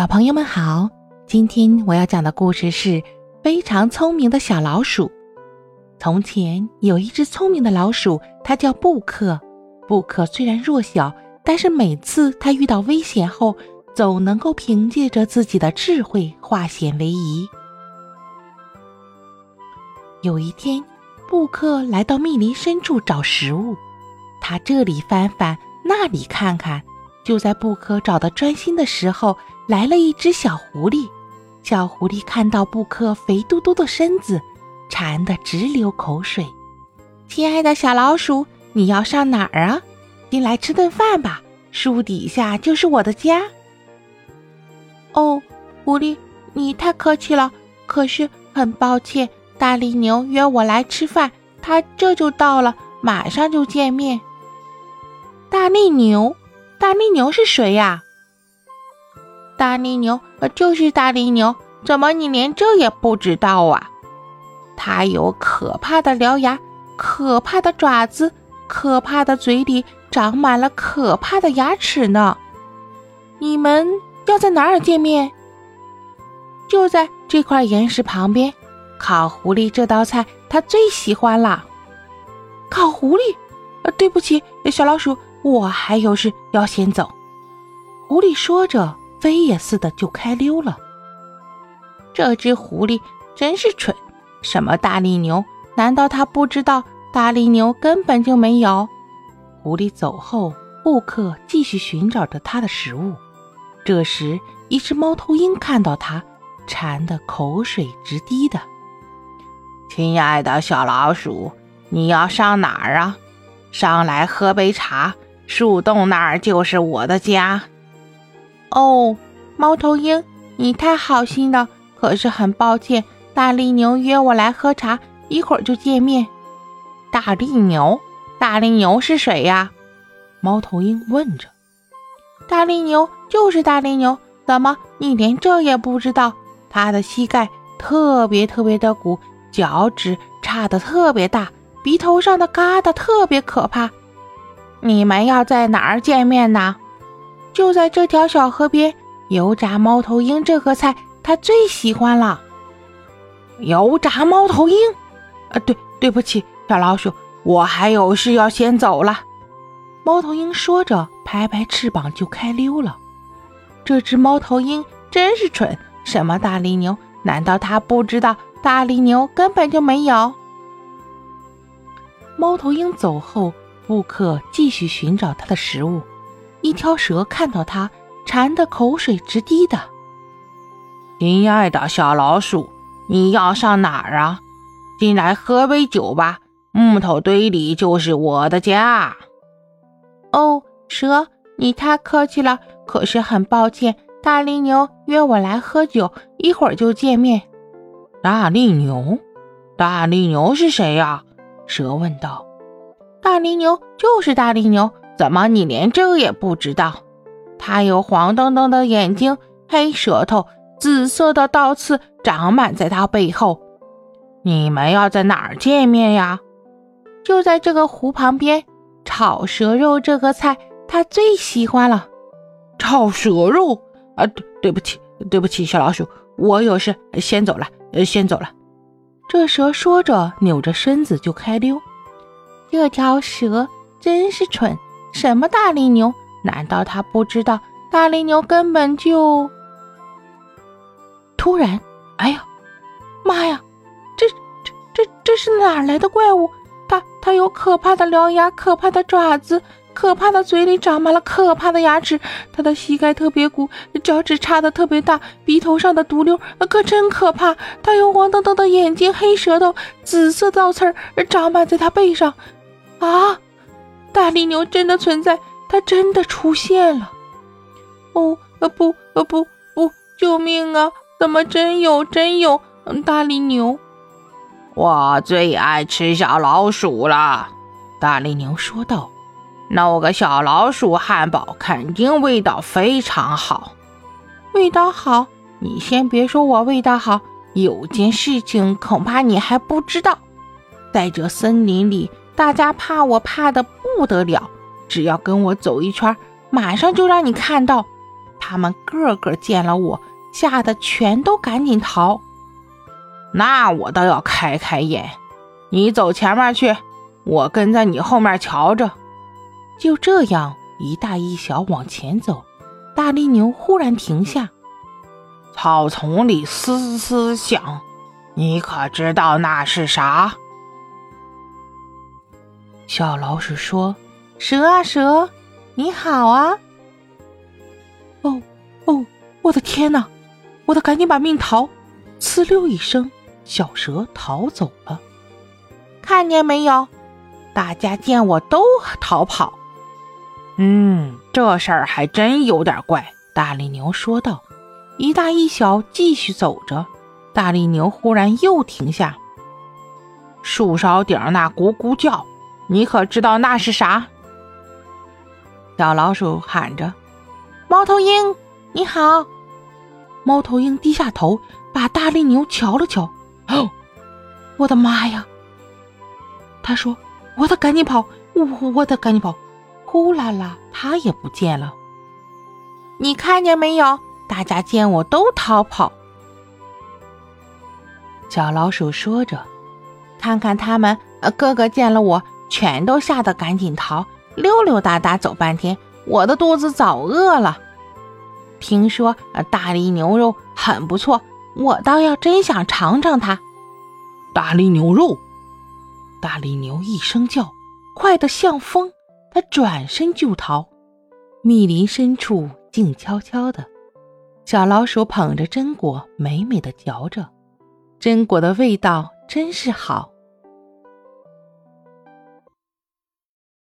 小朋友们好，今天我要讲的故事是非常聪明的小老鼠。从前有一只聪明的老鼠，它叫布克。布克虽然弱小，但是每次它遇到危险后，总能够凭借着自己的智慧化险为夷。有一天，布克来到密林深处找食物，他这里翻翻，那里看看。就在布克找的专心的时候，来了一只小狐狸。小狐狸看到布克肥嘟嘟的身子，馋得直流口水。亲爱的小老鼠，你要上哪儿啊？进来吃顿饭吧，树底下就是我的家。哦，狐狸，你太客气了。可是很抱歉，大力牛约我来吃饭，他这就到了，马上就见面。大力牛。大力牛是谁呀？大力牛，就是大力牛。怎么你连这也不知道啊？它有可怕的獠牙，可怕的爪子，可怕的嘴里长满了可怕的牙齿呢。你们要在哪儿见面？就在这块岩石旁边。烤狐狸这道菜他最喜欢了。烤狐狸？呃，对不起，小老鼠。我还有事要先走。狐狸说着，飞也似的就开溜了。这只狐狸真是蠢！什么大力牛？难道它不知道大力牛根本就没有？狐狸走后，布克继续寻找着他的食物。这时，一只猫头鹰看到它，馋得口水直滴的。亲爱的小老鼠，你要上哪儿啊？上来喝杯茶。树洞那儿就是我的家。哦，猫头鹰，你太好心了。可是很抱歉，大力牛约我来喝茶，一会儿就见面。大力牛，大力牛是谁呀？猫头鹰问着。大力牛就是大力牛，怎么你连这也不知道？他的膝盖特别特别的鼓，脚趾差的特别大，鼻头上的疙瘩特别可怕。你们要在哪儿见面呢？就在这条小河边。油炸猫头鹰这个菜，他最喜欢了。油炸猫头鹰？啊，对，对不起，小老鼠，我还有事要先走了。猫头鹰说着，拍拍翅膀就开溜了。这只猫头鹰真是蠢，什么大力牛？难道它不知道大力牛根本就没有？猫头鹰走后。布克继续寻找他的食物，一条蛇看到他，馋得口水直滴的。亲爱的小老鼠，你要上哪儿啊？进来喝杯酒吧，木头堆里就是我的家。哦，蛇，你太客气了。可是很抱歉，大力牛约我来喝酒，一会儿就见面。大力牛，大力牛是谁呀？蛇问道。大力牛就是大力牛，怎么你连这也不知道？它有黄澄澄的眼睛，黑舌头，紫色的倒刺长满在它背后。你们要在哪儿见面呀？就在这个湖旁边。炒蛇肉这个菜，它最喜欢了。炒蛇肉啊，对对不起，对不起，小老鼠，我有事先走了，先走了。这蛇说着，扭着身子就开溜。这条蛇真是蠢！什么大力牛？难道他不知道大力牛根本就……突然，哎呀，妈呀！这、这、这、这是哪来的怪物？它、它有可怕的獠牙，可怕的爪子，可怕的嘴里长满了可怕的牙齿。它的膝盖特别鼓，脚趾差的特别大，鼻头上的毒瘤可真可怕。它有黄澄澄的眼睛，黑舌头，紫色倒刺儿长满在它背上。啊！大力牛真的存在，它真的出现了！哦，呃不，呃不不，救命啊！怎么真有真有大力牛？我最爱吃小老鼠了，大力牛说道。弄个小老鼠汉堡肯定味道非常好。味道好？你先别说我味道好，有件事情恐怕你还不知道，在这森林里。大家怕我怕的不得了，只要跟我走一圈，马上就让你看到。他们个个见了我，吓得全都赶紧逃。那我倒要开开眼，你走前面去，我跟在你后面瞧着。就这样，一大一小往前走。大力牛忽然停下，草丛里嘶嘶响，你可知道那是啥？小老鼠说：“蛇啊蛇，你好啊！”哦哦，我的天哪！我得赶紧把命逃！呲溜一声。小蛇逃走了，看见没有？大家见我都逃跑。嗯，这事儿还真有点怪。大力牛说道。一大一小继续走着，大力牛忽然又停下。树梢顶那咕咕叫，你可知道那是啥？小老鼠喊着：“猫头鹰，你好！”猫头鹰低下头，把大力牛瞧了瞧。哦，我的妈呀！他说：“我得赶紧跑，我我得赶紧跑。”呼啦啦，他也不见了。你看见没有？大家见我都逃跑。小老鼠说着：“看看他们，呃，个个见了我，全都吓得赶紧逃，溜溜达达走半天，我的肚子早饿了。听说大力牛肉很不错。”我倒要真想尝尝它，大力牛肉！大力牛一声叫，快得像风，它转身就逃。密林深处静悄悄的，小老鼠捧着榛果，美美的嚼着，榛果的味道真是好。